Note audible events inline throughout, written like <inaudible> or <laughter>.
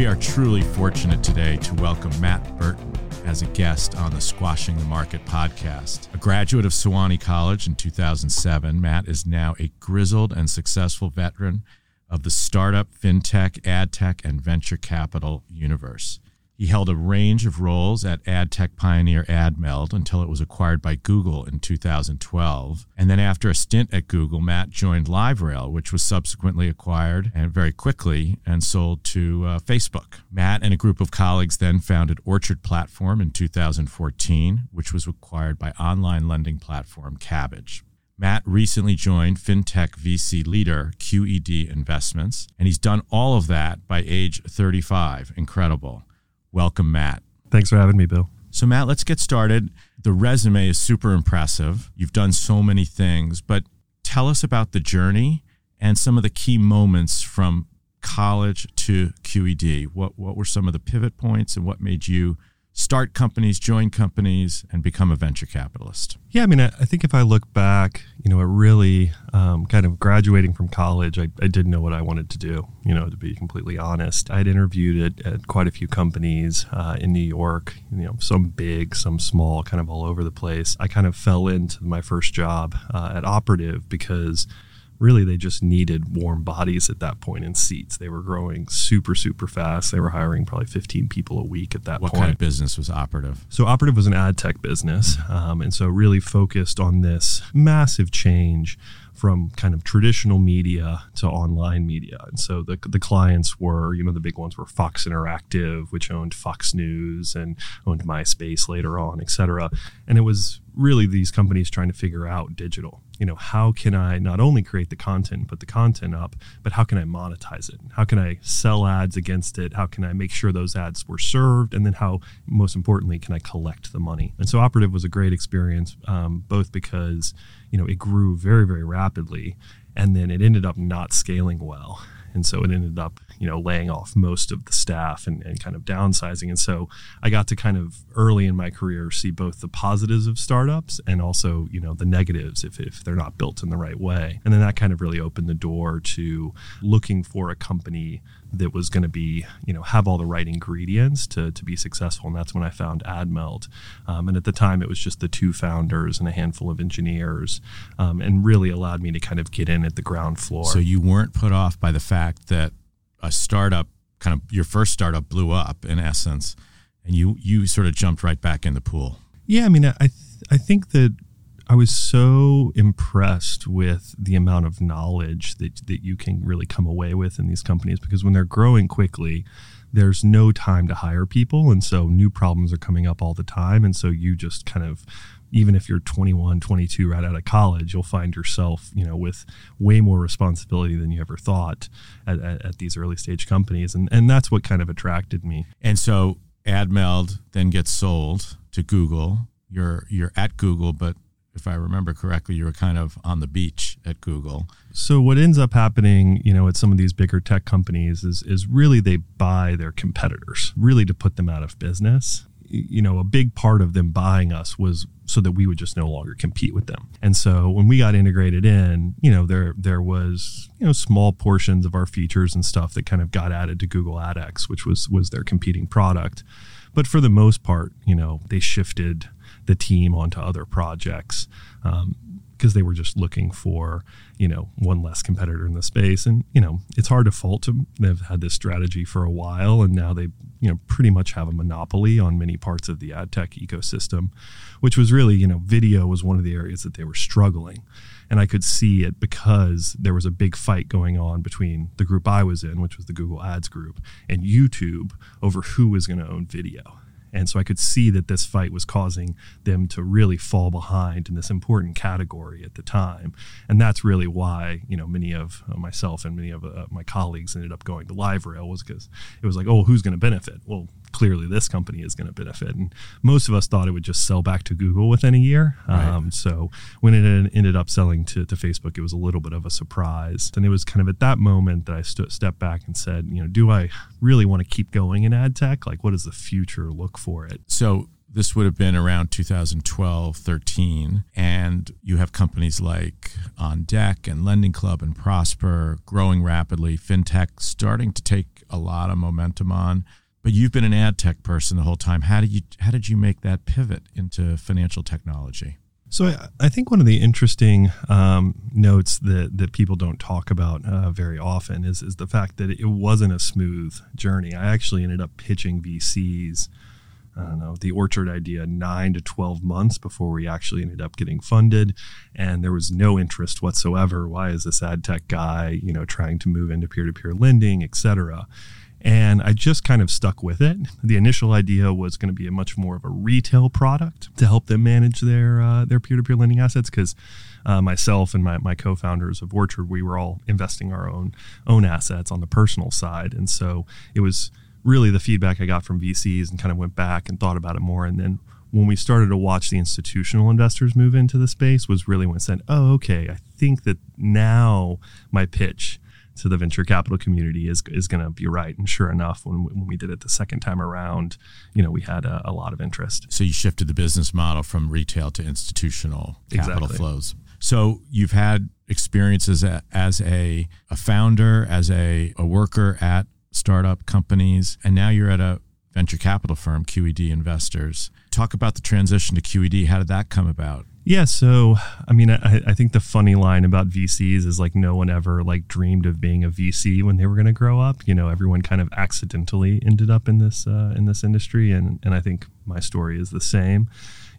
We are truly fortunate today to welcome Matt Burton as a guest on the Squashing the Market podcast. A graduate of Sewanee College in 2007, Matt is now a grizzled and successful veteran of the startup, fintech, ad tech, and venture capital universe. He held a range of roles at ad tech pioneer AdMeld until it was acquired by Google in 2012. And then after a stint at Google, Matt joined LiveRail, which was subsequently acquired and very quickly and sold to uh, Facebook. Matt and a group of colleagues then founded Orchard Platform in 2014, which was acquired by online lending platform Kabbage. Matt recently joined fintech VC leader QED Investments, and he's done all of that by age 35. Incredible. Welcome, Matt. Thanks for having me, Bill. So, Matt, let's get started. The resume is super impressive. You've done so many things, but tell us about the journey and some of the key moments from college to QED. What, what were some of the pivot points and what made you start companies, join companies, and become a venture capitalist? Yeah, I mean, I, I think if I look back, you know, it really um, kind of graduating from college, I, I, didn't know what I wanted to do, you know, to be completely honest. I'd interviewed at, at quite a few companies uh, in New York, you know, some big, some small, kind of all over the place. I kind of fell into my first job uh, at Operative because really they just needed warm bodies at that point in seats. They were growing super, super fast. They were hiring probably 15 people a week at that what point. What kind of business was Operative? So Operative was an ad tech business. Um, and so really focused on this massive change from kind of traditional media to online media. And so the, the clients were, you know, the big ones were Fox Interactive, which owned Fox News and owned MySpace later on, et cetera. And it was really these companies trying to figure out digital. You know, how can I not only create the content, put the content up, but how can I monetize it? How can I sell ads against it? How can I make sure those ads were served? And then how, most importantly, can I collect the money? And so Operative was a great experience, um, both because you know, it grew very, very rapidly and then it ended up not scaling well. And so it ended up, you know, laying off most of the staff and, and kind of downsizing. And so I got to kind of early in my career see both the positives of startups and also, you know, the negatives if, if they're not built in the right way. And then that kind of really opened the door to looking for a company that was going to be, you know, have all the right ingredients to, to be successful. And that's when I found AdMeld. Um, and at the time, it was just the two founders and a handful of engineers, um, and really allowed me to kind of get in at the ground floor. So you weren't put off by the fact that a startup, kind of your first startup, blew up in essence, and you you sort of jumped right back in the pool. Yeah, I mean, I I think that I was so impressed with the amount of knowledge that, that you can really come away with in these companies because when they're growing quickly, there's no time to hire people. And so new problems are coming up all the time. And so you just kind of, even if you're 21, 22, right out of college, you'll find yourself, you know, with way more responsibility than you ever thought at, at, at these early stage companies. And, and that's what kind of attracted me. And so AdMeld then gets sold to Google. You're, you're at Google, but if I remember correctly, you were kind of on the beach at Google. So what ends up happening, you know, at some of these bigger tech companies is is really they buy their competitors, really to put them out of business. You know, a big part of them buying us was so that we would just no longer compete with them. And so when we got integrated in, you know, there there was, you know, small portions of our features and stuff that kind of got added to Google AdX, which was was their competing product. But for the most part, you know, they shifted the team onto other projects because um, they were just looking for you know one less competitor in the space. And you know it's hard to fault them they've had this strategy for a while and now they you know pretty much have a monopoly on many parts of the ad tech ecosystem which was really you know video was one of the areas that they were struggling. And i could see it because there was a big fight going on between the group i was in which was the google ads group and youtube over who was going to own video and so I could see that this fight was causing them to really fall behind in this important category at the time. And that's really why, you know, many of uh, myself and many of uh, my colleagues ended up going to LiveRail was because it was like, oh, who's going to benefit? Well, clearly this company is going to benefit. And most of us thought it would just sell back to Google within a year. Right. Um, so when it ended up selling to, to Facebook, it was a little bit of a surprise. And it was kind of at that moment that I st- stepped back and said, you know, do I really want to keep going in ad tech? Like, what does the future look for it? So this would have been around 2012, 13, and you have companies like On Deck and Lending Club and Prosper growing rapidly, fintech starting to take a lot of momentum on. But you've been an ad tech person the whole time. How did you how did you make that pivot into financial technology? So I, I think one of the interesting um, notes that that people don't talk about uh, very often is is the fact that it wasn't a smooth journey. I actually ended up pitching VCs. I don't know the Orchard idea nine to twelve months before we actually ended up getting funded, and there was no interest whatsoever. Why is this ad tech guy, you know, trying to move into peer to peer lending, et cetera? And I just kind of stuck with it. The initial idea was going to be a much more of a retail product to help them manage their uh, their peer to peer lending assets because uh, myself and my, my co-founders of Orchard, we were all investing our own own assets on the personal side, and so it was really the feedback I got from VCs and kind of went back and thought about it more, and then when we started to watch the institutional investors move into the space was really when it said, oh, okay, I think that now my pitch to the venture capital community is is going to be right. And sure enough, when when we did it the second time around, you know, we had a, a lot of interest. So you shifted the business model from retail to institutional capital exactly. flows. So you've had experiences as a, a founder, as a, a worker at startup companies, and now you're at a venture capital firm, QED Investors. Talk about the transition to QED. How did that come about? Yeah, so I mean, I, I, think the funny line about VCs is like no one ever like dreamed of being a VC when they were going to grow up. You know, everyone kind of accidentally ended up in this uh, in this industry, and and I think my story is the same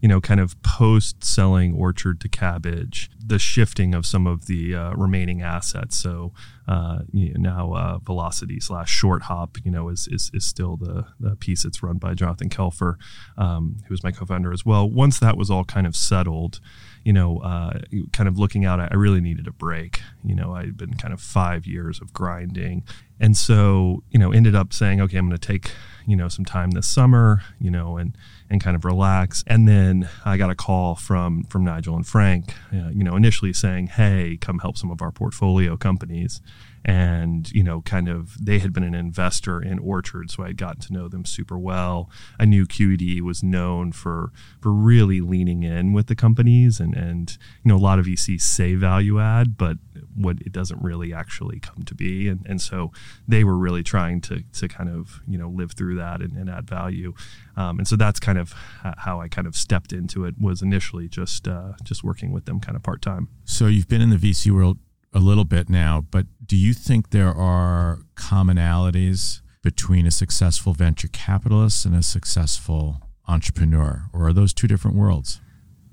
you know, kind of post selling Orchard to Kabbage, the shifting of some of the uh, remaining assets. So uh, you know, now uh, Velocity slash Short Hop, you know, is, is, is still the, the piece that's run by Jonathan Kelfer, um, who was my co-founder as well. Once that was all kind of settled, you know, uh, kind of looking out, I really needed a break. You know, I'd been kind of five years of grinding. And so, you know, ended up saying, okay, I'm going to take, you know, some time this summer, you know, and, and kind of relax. And then I got a call from from Nigel and Frank, uh, you know, initially saying, "Hey, come help some of our portfolio companies." and you know kind of they had been an investor in orchard so i had gotten to know them super well i knew qed was known for for really leaning in with the companies and and you know a lot of vcs say value add but what it doesn't really actually come to be and and so they were really trying to to kind of you know live through that and, and add value um, and so that's kind of how I kind of stepped into it was initially just uh, just working with them kind of part time. So you've been in the VC world a little bit now, but do you think there are commonalities between a successful venture capitalist and a successful entrepreneur, or are those two different worlds?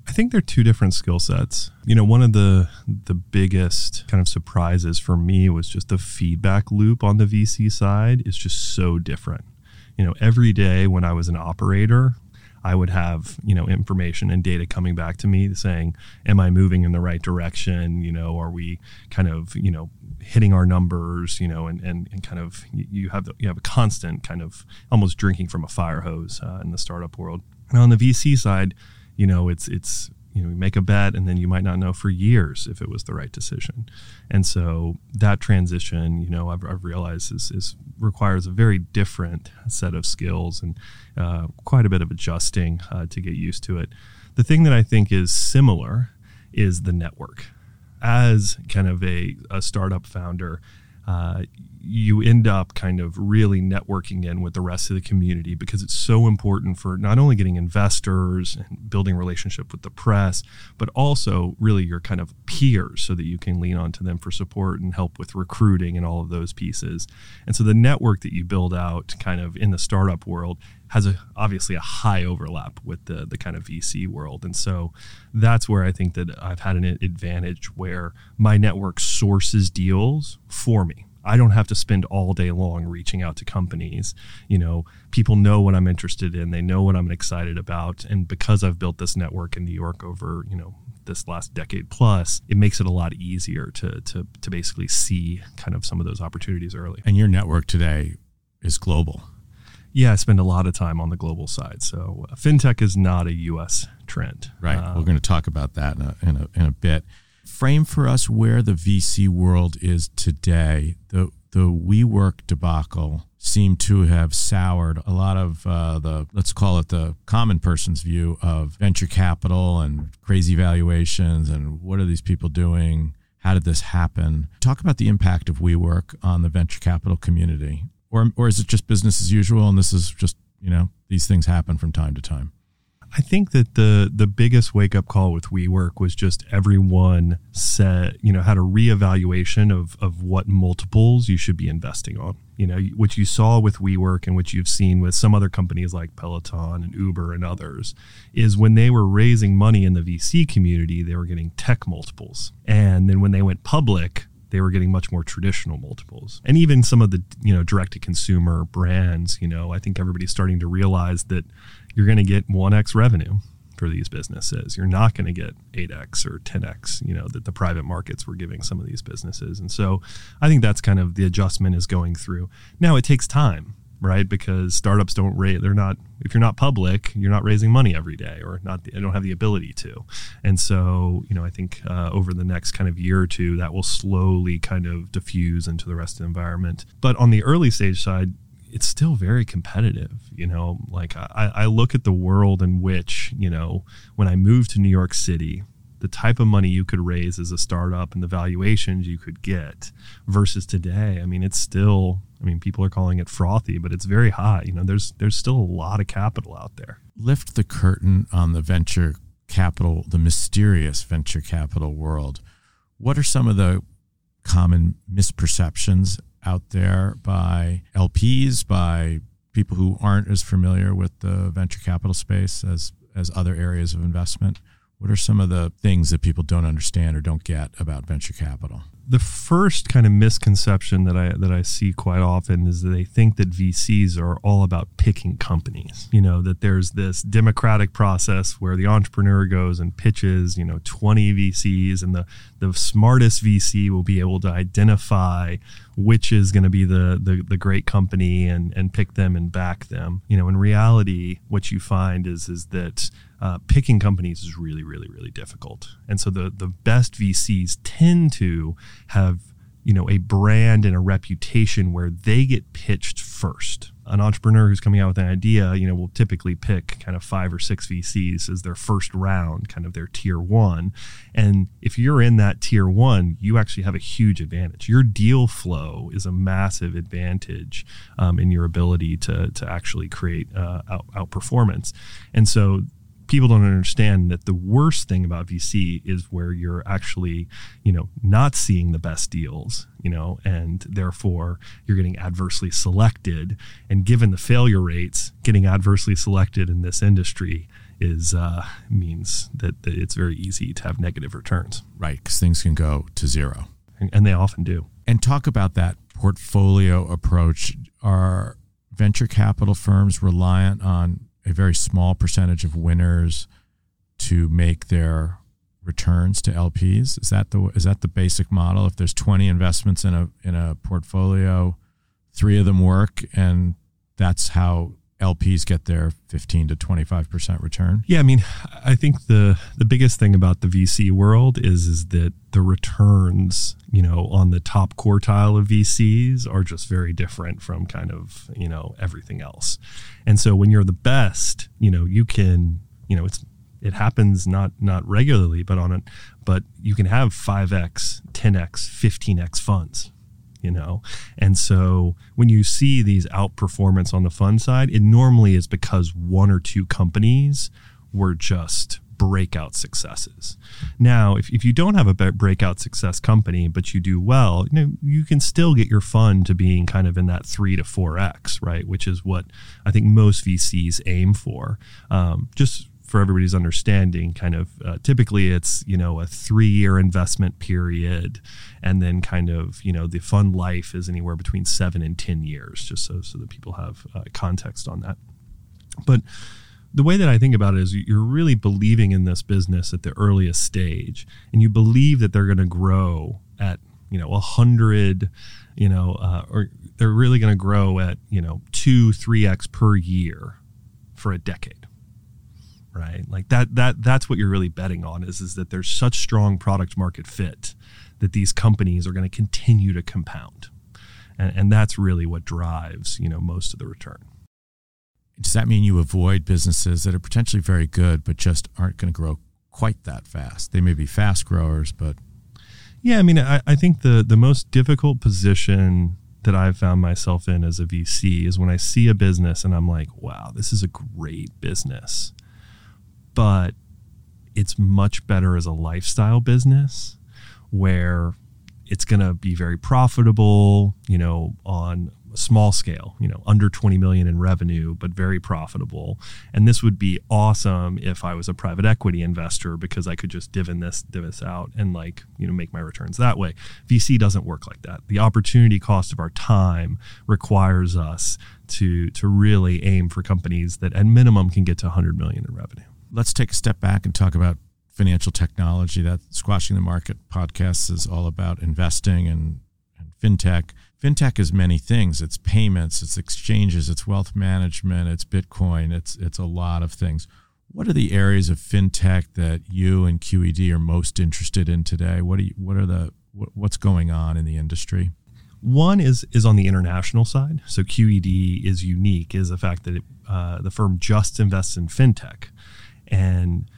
I think they're two different skill sets. You know, one of the the biggest kind of surprises for me was just the feedback loop on the VC side is just so different. You know, every day when I was an operator, I would have, you know, information and data coming back to me saying, am I moving in the right direction? You know, are we kind of, you know, hitting our numbers, you know, and, and, and kind of you have, you have a constant kind of almost drinking from a fire hose uh, in the startup world. And on the VC side, you know, it's, it's, you know, you make a bet and then you might not know for years if it was the right decision. And so that transition, you know, I've, I've realized is, is, requires a very different set of skills and uh, quite a bit of adjusting uh, to get used to it. The thing that I think is similar is the network. As kind of a, a startup founder, uh, you end up kind of really networking in with the rest of the community because it's so important for not only getting investors and building relationship with the press but also really your kind of peers so that you can lean onto them for support and help with recruiting and all of those pieces. And so the network that you build out kind of in the startup world has a obviously a high overlap with the the kind of VC world. And so that's where I think that I've had an advantage where my network sources deals for me I don't have to spend all day long reaching out to companies. You know, people know what I'm interested in, they know what I'm excited about. And because I've built this network in New York over, you know, this last decade plus, it makes it a lot easier to to to basically see kind of some of those opportunities early. And your network today is global. Yeah, I spend a lot of time on the global side. So uh, fintech is not a U.S. trend. Right. Um, We're going to talk about that in a, in a, in a bit frame for us where the VC world is today. The the WeWork debacle seem to have soured a lot of uh, the, let's call it the common person's view of venture capital and crazy valuations and what are these people doing? How did this happen? Talk about the impact of WeWork on the venture capital community. Or, or is it just business as usual and this is just, you know, these things happen from time to time? I think that the the biggest wake up call with WeWork was just everyone said, you know, had a reevaluation of of what multiples you should be investing on. You know, what you saw with WeWork and what you've seen with some other companies like Peloton and Uber and others is when they were raising money in the VC community, they were getting tech multiples. And then when they went public, they were getting much more traditional multiples. And even some of the, you know, direct to consumer brands, you know, I think everybody's starting to realize that you're going to get 1x revenue for these businesses. You're not going to get 8x or 10x, you know, that the private markets were giving some of these businesses. And so I think that's kind of the adjustment is going through. Now it takes time right? Because startups don't rate, they're not, if you're not public, you're not raising money every day or not, they don't have the ability to. And so, you know, I think uh, over the next kind of year or two, that will slowly kind of diffuse into the rest of the environment. But on the early stage side, it's still very competitive. You know, like I, I look at the world in which, you know, when I moved to New York City, the type of money you could raise as a startup and the valuations you could get versus today. I mean, it's still I mean, people are calling it frothy, but it's very hot. You know, there's there's still a lot of capital out there. Lift the curtain on the venture capital, the mysterious venture capital world. What are some of the common misperceptions out there by LPs, by people who aren't as familiar with the venture capital space as as other areas of investment? What are some of the things that people don't understand or don't get about venture capital? The first kind of misconception that I that I see quite often is that they think that VCs are all about picking companies. You know, that there's this democratic process where the entrepreneur goes and pitches, you know, 20 VCs and the the smartest VC will be able to identify which is going to be the, the the great company and and pick them and back them. You know, in reality what you find is is that uh, picking companies is really, really, really difficult. And so the the best VCs tend to have you know a brand and a reputation where they get pitched first. An entrepreneur who's coming out with an idea, you know, will typically pick kind of five or six VCs as their first round, kind of their tier one. And if you're in that tier one, you actually have a huge advantage. Your deal flow is a massive advantage um, in your ability to to actually create uh, out, outperformance. And so people don't understand that the worst thing about VC is where you're actually, you know, not seeing the best deals, you know, and therefore you're getting adversely selected. And given the failure rates, getting adversely selected in this industry is uh, means that, that it's very easy to have negative returns. Right, because things can go to zero, and, and they often do. And talk about that portfolio approach. Are venture capital firms reliant on a very small percentage of winners to make their returns to LPs? Is that the is that the basic model? If there's 20 investments in a in a portfolio, three of them work, and that's how LPs get their 15 to 25% return? Yeah, I mean, I think the the biggest thing about the VC world is is that the returns, you know, on the top quartile of VCs are just very different from kind of, you know, everything else. And so when you're the best, you know, you can, you know, it's it happens not not regularly, but on it, but you can have 5x, 10x, 15x funds you know? And so when you see these outperformance on the fund side it normally is because one or two companies were just breakout successes. Now if, if you don't have a breakout success company but you do well you know you can still get your fund to being kind of in that 3 to 4x right? Which is what i think most vcs aim for. Um, just for everybody's understanding, kind of uh, typically it's you know a three year investment period, and then kind of you know the fund life is anywhere between seven and ten years, just so so that people have uh, context on that. But the way that I think about it is you're really believing in this business at the earliest stage, and you believe that they're going to grow at you know a hundred, you know, uh, or they're really going to grow at you know two three x per year for a decade right? Like that that that's what you're really betting on is is that there's such strong product market fit that these companies are going to continue to compound. and, and that's really what drives you know most of the return does that mean you avoid businesses that are potentially very good but just aren't going to grow quite that fast they may be fast growers but yeah i mean i, I think the the most difficult position that I've found myself in as a VC is when I see a business and I'm like, wow, this is a great business, but it's much better as a lifestyle business where it's going to be very profitable, you know, on a small scale, you know, under 20 million in revenue, but very profitable. And this would be awesome if I was a private equity investor because I could just divin this, div this out and like, you know, make my returns that way. VC doesn't work like that. The opportunity cost of our time requires us to to really aim for companies that at minimum can get to 100 million in revenue. Let's take a step back and talk about financial technology. That Squashing the Market podcast is all about investing and, and fintech fintech is many things. It's payments, it's exchanges, it's wealth management, it's Bitcoin, it's it's a lot of things. What are the areas of fintech that you and QED are most interested in today? What are you, what are the what's going on in the industry? One is is on the international side. So QED is unique is the fact that it, uh, the firm just invests in fintech, and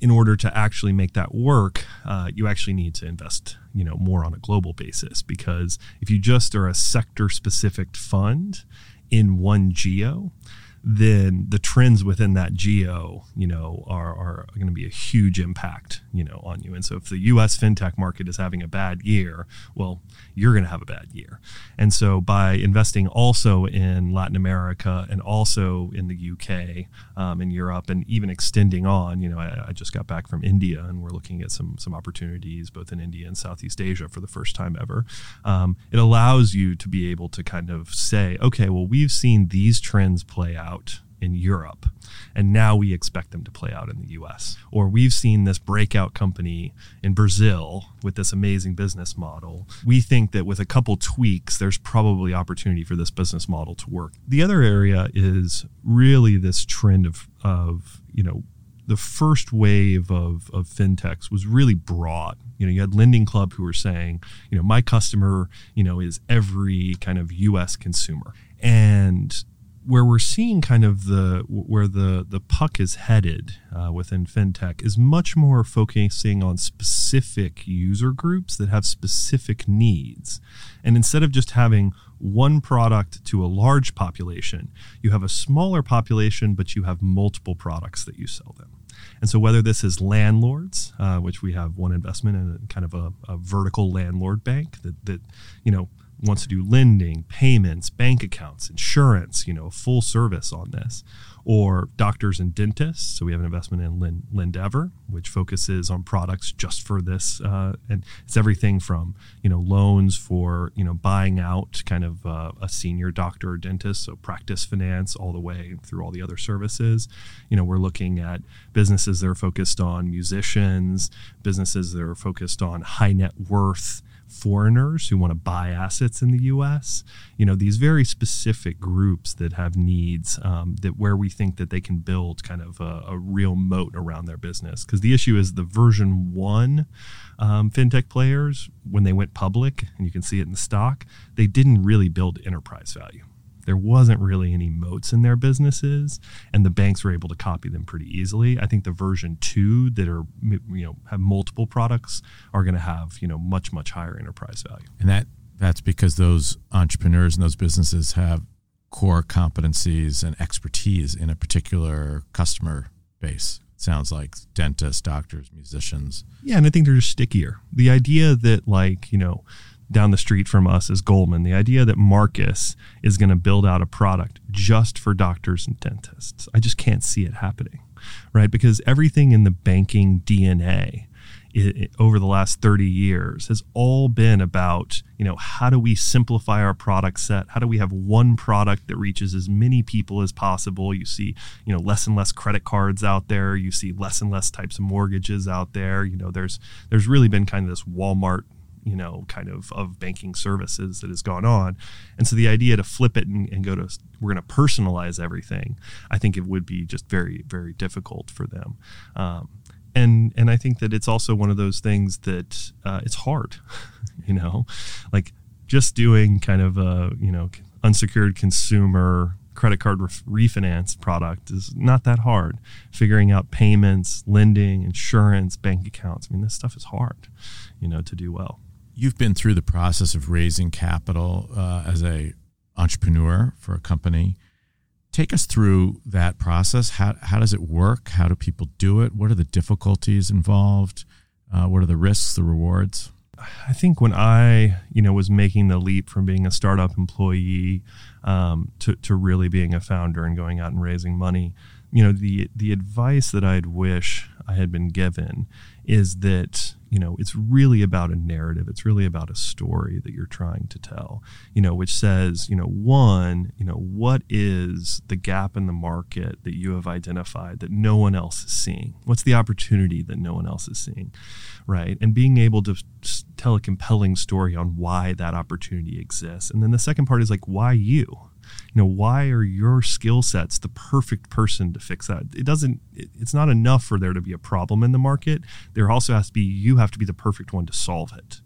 in order to actually make that work, uh, you actually need to invest, you know, more on a global basis. Because if you just are a sector specific fund in one geo, then the trends within that geo, you know, are, are going to be a huge impact, you know, on you. And so if the U.S. fintech market is having a bad year, well, you're going to have a bad year. And so by investing also in Latin America and also in the U.K. Um, and Europe, and even extending on, you know, I, I, just got back from India, and we're looking at some some opportunities both in India and Southeast Asia for the first time ever. Um, it allows you to be able to kind of say, okay, well, we've seen these trends play out out in Europe, and now we expect them to play out in the US. Or we've seen this breakout company in Brazil with this amazing business model. We think that with a couple tweaks, there's probably opportunity for this business model to work. The other area is really this trend of, of you know, the first wave of, of fintechs was really broad. You know, you had Lending Club who were saying, you know, my customer, you know, is every kind of US consumer. And where we're seeing kind of the where the the puck is headed uh, within fintech is much more focusing on specific user groups that have specific needs. And instead of just having one product to a large population you have a smaller population but you have multiple products that you sell them. And so, whether this is landlords, uh, which we have one investment in, kind of a, a, vertical landlord bank that, that you know wants to do lending, payments, bank accounts, insurance, you know, full service on this, or doctors and dentists. So we have an investment in Lind- Lendeavor, which focuses on products just for this, uh, and it's everything from you know loans for you know buying out kind of uh, a senior doctor or dentist, so practice finance, all the way through all the other services. You know, we're looking at businesses that are focused on musicians, businesses that are focused on high net worth foreigners who want to buy assets in the U.S. You know, these very specific groups that have needs um, that where we think that they can build kind of a, a real moat around their business. Because the issue is the version one um, fintech players when they went public, and you can see it in the stock, they didn't really build enterprise value there wasn't really any moats in their businesses and the banks were able to copy them pretty easily. I think the version 2 that are you know have multiple products are going to have you know much much higher enterprise value. And that that's because those entrepreneurs and those businesses have core competencies and expertise in a particular customer base sounds like dentists doctors musicians. Yeah and i think they're just stickier. The idea that like you know down the street from us is Goldman. The idea that Marcus is going to build out a product just for doctors and dentists, I just can't see it happening, right? Because everything in the banking DNA it, it, over the last 30 years has all been about you know how do we simplify our product set? How do we have one product that reaches as many people as possible? You see you know less and less credit cards out there. You see less and less types of mortgages out there. You know there's there's really been kind of this walmart you know kind of of banking services that has gone on and so the idea to flip it and, and go to we're going to personalize everything i think it would be just very very difficult for them um, and and i think that it's also one of those things that uh, it's hard <laughs> you know like just doing kind of a you know unsecured consumer credit card refinance product is not that hard. Figuring out payments, lending, insurance, bank accounts. I mean, this stuff is hard, you know, to do well. You've been through the process of raising capital uh, as a entrepreneur for a company. Take us through that process. How, how does it work? How do people do it? What are the difficulties involved? Uh, what are the risks, the rewards? I think when I, you know, was making the leap from being a startup employee um, to, to really being a founder and going out and raising money, you know, the the advice that I'd wish I had been given is that you know it's really about a narrative. It's really about a story that you're trying to tell you know which says you know one you know what is the gap in the market that you have identified that no one else is seeing? What's the opportunity that no one else is seeing right? And being able to tell a compelling story on why that opportunity exists. And then the second part is like why you you know why are your skill sets the perfect person to fix that? It doesn't it's not enough for there to be a problem in the market. There also has to be you have to be the perfect one to solve it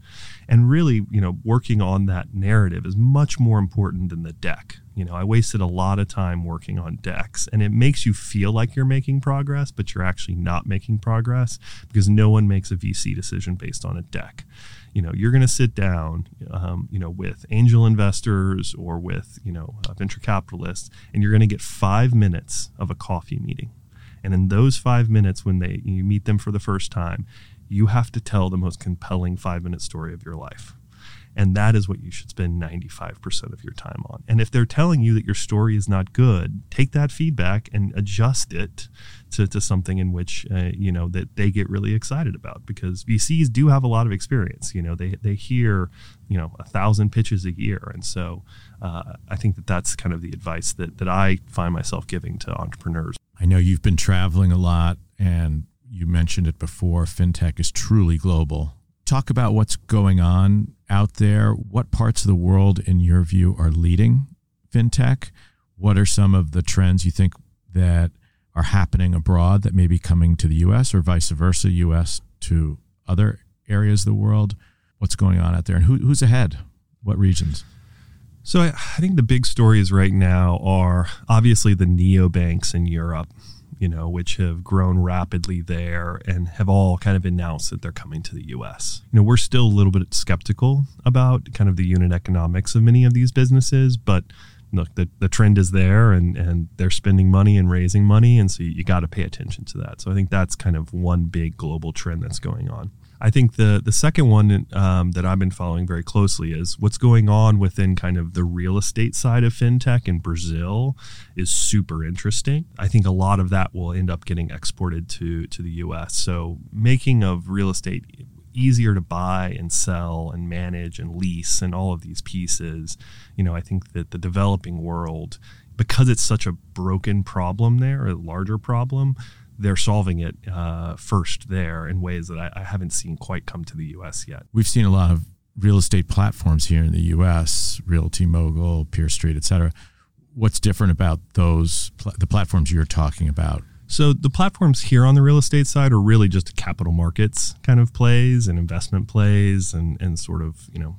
and really you know working on that narrative is much more important than the deck. You know i wasted a lot of time working on decks and it makes you feel like you're making progress but you're actually not making progress because no one makes a vc decision based on a deck. You know you're going to sit down um, you know with angel investors or with you know uh, venture capitalists and you're going to get five minutes of a coffee meeting. And in those five minutes when they you meet them for the first time you have to tell the most compelling five minute story of your life and that is what you should spend 95% of your time on. And if they're telling you that your story is not good, take that feedback and adjust it to, to something in which, uh, you know, that they get really excited about because VCs do have a lot of experience. You know, they, they hear, you know, a thousand pitches a year. And so uh, I think that that's kind of the advice that, that I find myself giving to entrepreneurs. I know you've been traveling a lot and you mentioned it before. FinTech is truly global talk about what's going on out there. What parts of the world, in your view, are leading fintech? What are some of the trends you think that are happening abroad that may be coming to the U.S. or vice versa, U.S. to other areas of the world? What's going on out there, and who, who's ahead? What regions? So I, I think the big stories right now are obviously the neobanks in Europe you know, which have grown rapidly there and have all kind of announced that they're coming to the US. You know, we're still a little bit skeptical about kind of the unit economics of many of these businesses, but look, the, the trend is there and, and they're spending money and raising money. And so you, you got to pay attention to that. So I think that's kind of one big global trend that's going on. I think the the second one um, that I've been following very closely is what's going on within kind of the real estate side of fintech in Brazil is super interesting. I think a lot of that will end up getting exported to to the U.S. So making of real estate easier to buy and sell and manage and lease and all of these pieces. You know, I think that the developing world because it's such a broken problem there, a larger problem, they're solving it uh, first there in ways that I, I, haven't seen quite come to the U.S. yet. We've seen a lot of real estate platforms here in the U.S. Realty Mogul, Peer Street, et cetera. What's different about those the platforms you're talking about? So the platforms here on the real estate side are really just capital markets kind of plays and investment plays and and sort of you know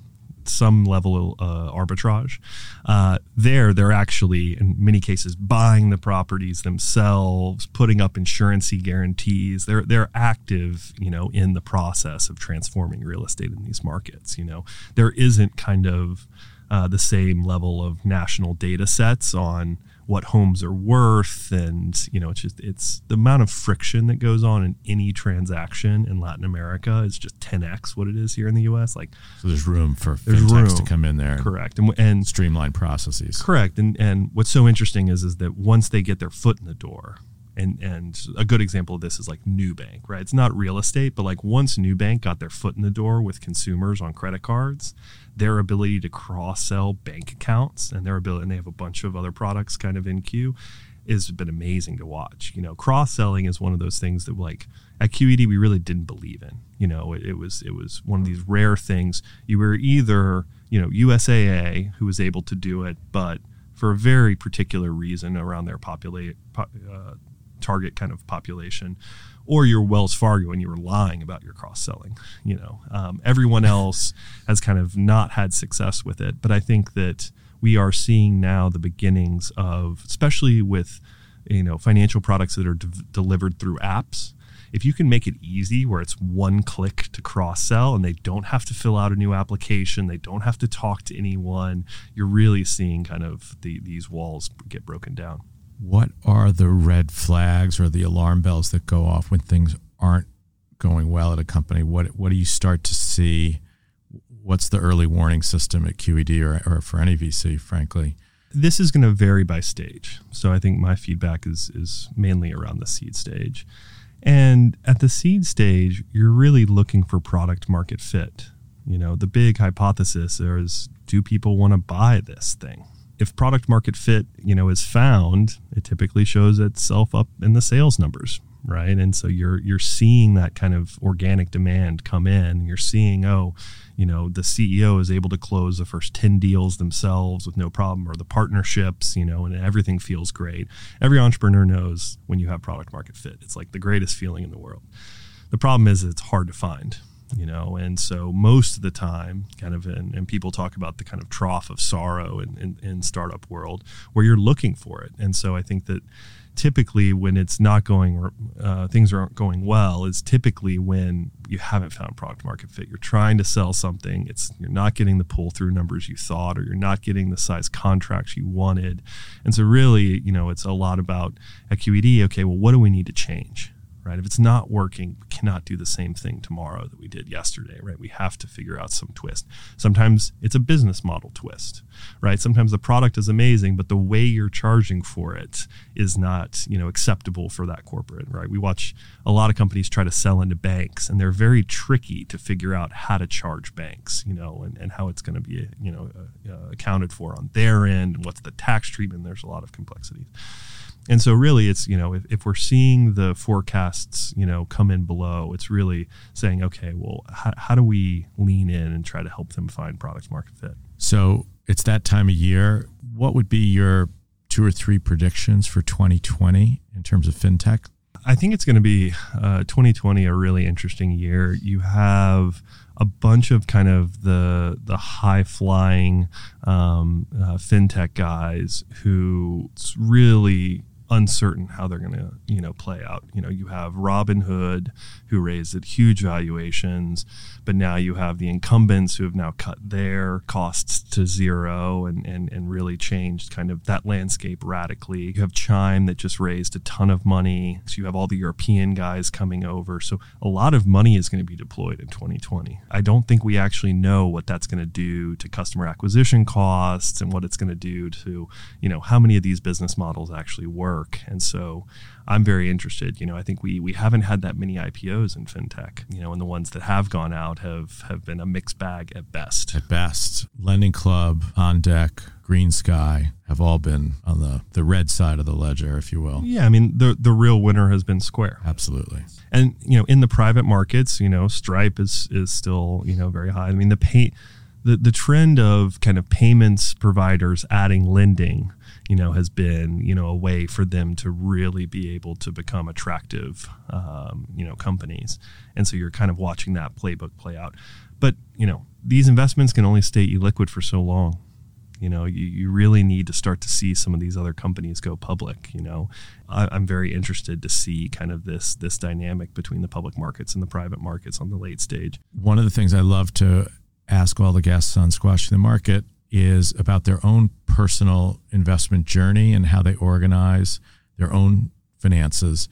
some level of uh, arbitrage. Uh, there, they're actually, in many cases, buying the properties themselves, putting up insurancy guarantees. They're they're active, you know, in the process of transforming real estate in these markets. You know, there isn't kind of uh, the same level of national data sets on what homes are worth and you know it's just it's the amount of friction that goes on in any transaction in Latin America is just 10x what it is here in the US like so there's room for there's room. to come in there correct. And, and streamline processes. Correct. And and what's so interesting is is that once they get their foot in the door and and a good example of this is like Nubank, right? It's not real estate, but like once Nubank got their foot in the door with consumers on credit cards, their ability to cross sell bank accounts and their ability, and they have a bunch of other products kind of in queue, has been amazing to watch. You know, cross selling is one of those things that like at QED we really didn't believe in. You know, it, it was it was one of these rare things. You were either you know USAA who was able to do it, but for a very particular reason around their populate uh, target kind of population, or you're Wells Fargo and you were lying about your cross selling. You know, um, everyone <laughs> else has kind of not had success with it, but I think that we are seeing now the beginnings of, especially with you know financial products that are de- delivered through apps if you can make it easy where it's one click to cross sell and they don't have to fill out a new application, they don't have to talk to anyone, you're really seeing kind of the, these walls get broken down. What are the red flags or the alarm bells that go off when things aren't going well at a company? What what do you start to see? What's the early warning system at QED or, or for any VC, frankly? This is going to vary by stage. So I think my feedback is is mainly around the seed stage. And at the seed stage, you're really looking for product market fit. You know, the big hypothesis is do people want to buy this thing? If product market fit, you know, is found, it typically shows itself up in the sales numbers, right? And so you're you're seeing that kind of organic demand come in. You're seeing, oh, you know, the CEO is able to close the first 10 deals themselves with no problem, or the partnerships, you know, and everything feels great. Every entrepreneur knows when you have product market fit. It's like the greatest feeling in the world. The problem is it's hard to find you know and so most of the time kind of in, and people talk about the kind of trough of sorrow in, in, in startup world where you're looking for it. And so i think that typically when it's not going uh, things aren't going well is typically when you haven't found product market fit. You're trying to sell something. It's you're not getting the pull through numbers you thought or you're not getting the size contracts you wanted. And so really you know it's a lot about at qed okay well what do we need to change right? If it's not working, we cannot do the same thing tomorrow that we did yesterday, right? We have to figure out some twist. Sometimes it's a business model twist, right? Sometimes the product is amazing, but the way you're charging for it is not, you know, acceptable for that corporate, right? We watch a lot of companies try to sell into banks and they're very tricky to figure out how to charge banks, you know, and, and how it's going to be, you know, uh, uh, accounted for on their end, and what's the tax treatment. There's a lot of complexities and so really it's you know if, if we're seeing the forecasts you know come in below it's really saying okay well how, how do we lean in and try to help them find product market fit? So it's that time of year. What would be your two or three predictions for 2020 in terms of fintech? I think it's going to be uh, 2020 a really interesting year. You have a bunch of kind of the the high flying um, uh, fintech guys who really uncertain how they're going to you know play out. You know you have robinhood who raised at huge valuations but now you have the incumbents who have now cut their costs to zero and and, and really changed kind of that landscape radically. You have chime that just raised a ton of money. So you have all the european guys coming over. So a lot of money is going to be deployed in 2020 i don't think we actually know what that's going to do to customer acquisition costs and what it's going to do to you know how many of these business models actually work work. And so I'm very interested. You know, I think we we haven't had that many IPOs in fintech. You know, and the ones that have gone out have have been a mixed bag at best. At best, Lending Club, On Deck, Green Sky have all been on the the red side of the ledger, if you will. Yeah, I mean the the real winner has been Square. Absolutely. And you know, in the private markets, you know, Stripe is is still you know very high. I mean the pay the, the trend of kind of payments providers adding lending you know, has been, you know, a way for them to really be able to become attractive, um, you know, companies. And so you're kind of watching that playbook play out. But, you know, these investments can only stay illiquid for so long. You know, you, you really need to start to see some of these other companies go public. You know, I, I'm very interested to see kind of this this dynamic between the public markets and the private markets on the late stage. One of the things I love to ask all the guests on Squash the Market is about their own personal investment journey and how they organize their own finances.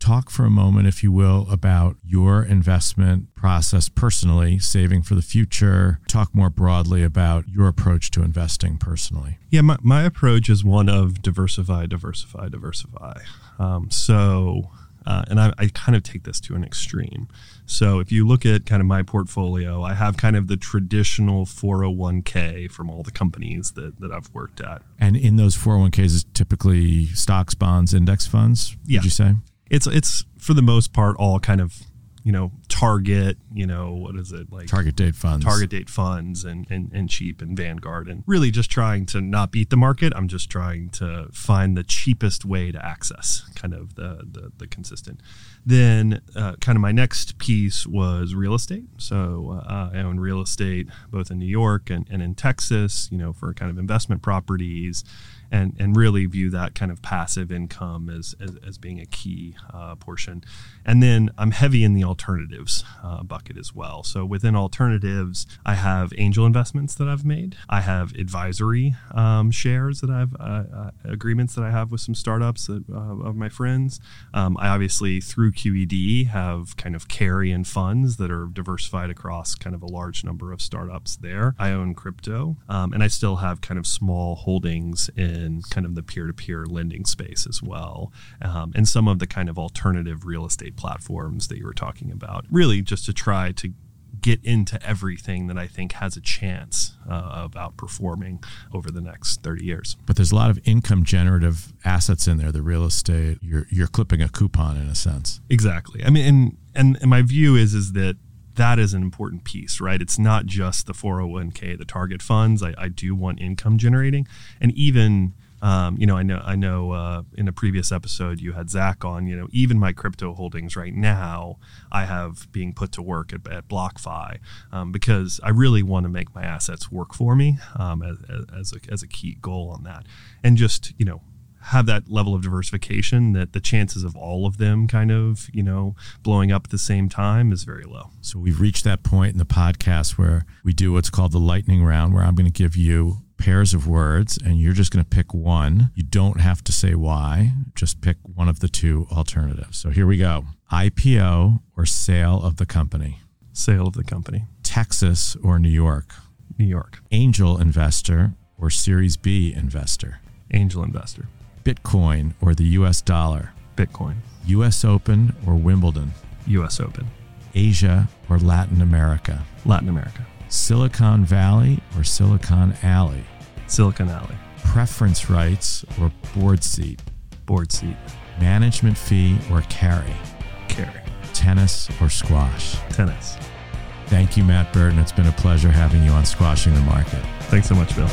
Talk for a moment, if you will, about your investment process personally, saving for the future. Talk more broadly about your approach to investing personally. Yeah, my, my approach is one of diversify, diversify, diversify. Um, so, uh, and I, I kind of take this to an extreme. So if you look at kind of my portfolio, I have kind of the traditional 401k from all the companies that, that I've worked at. And in those 401ks is typically stocks, bonds, index funds, yeah. would you say? It's it's for the most part all kind of, you know, Target, you know, what is it like? Target date funds. Target date funds and, and, and cheap and Vanguard and really just trying to not beat the market. I'm just trying to find the cheapest way to access kind of the, the, the consistent. Then, uh, kind of my next piece was real estate. So, uh, I own real estate both in New York and, and in Texas, you know, for kind of investment properties and and really view that kind of passive income as as, as being a key uh, portion. And then I'm heavy in the alternatives uh, bucket as well. So within alternatives, I have angel investments that I've made. I have advisory um, shares that I've uh, uh agreements that I have with some startups that, uh, of my friends. Um, I obviously through QED have kind of carry and funds that are diversified across kind of a large number of startups there. I own crypto, um, and I still have kind of small holdings in in kind of the peer to peer lending space as well, um, and some of the kind of alternative real estate platforms that you were talking about. Really, just to try to get into everything that I think has a chance uh, of outperforming over the next 30 years. But there's a lot of income generative assets in there, the real estate, you're, you're clipping a coupon in a sense. Exactly. I mean, and, and, and my view is, is that that is an important piece, right? It's not just the 401k, the target funds. I, I do want income generating, and even um, you know, I know I know uh, in a previous episode you had Zach on. You know, even my crypto holdings right now, I have being put to work at, at BlockFi um, because I really want to make my assets work for me um, as, as a, as a key goal on that, and just you know have that level of diversification that the chances of all of them kind of you know blowing up at the same time is very low. So we've reached that point in the podcast where we do what's called the lightning round where i'm going to give you pairs of words and you're just going to pick one. You don't have to say why just pick one of the two alternatives. So here we go. Ipo or sale of the company? Sale of the company. Texas or new york? New york. Angel investor or series b investor? Angel investor Bitcoin or the US dollar? Bitcoin. US Open or Wimbledon? US Open. Asia or Latin America? Latin America. Silicon Valley or Silicon Alley? Silicon Alley. Preference rights or board seat? Board seat. Management fee or carry? Carry. Tennis or squash? Tennis. Thank you, Matt Burton. It's been a pleasure having you on Squashing the Market. Thanks so much, Bill.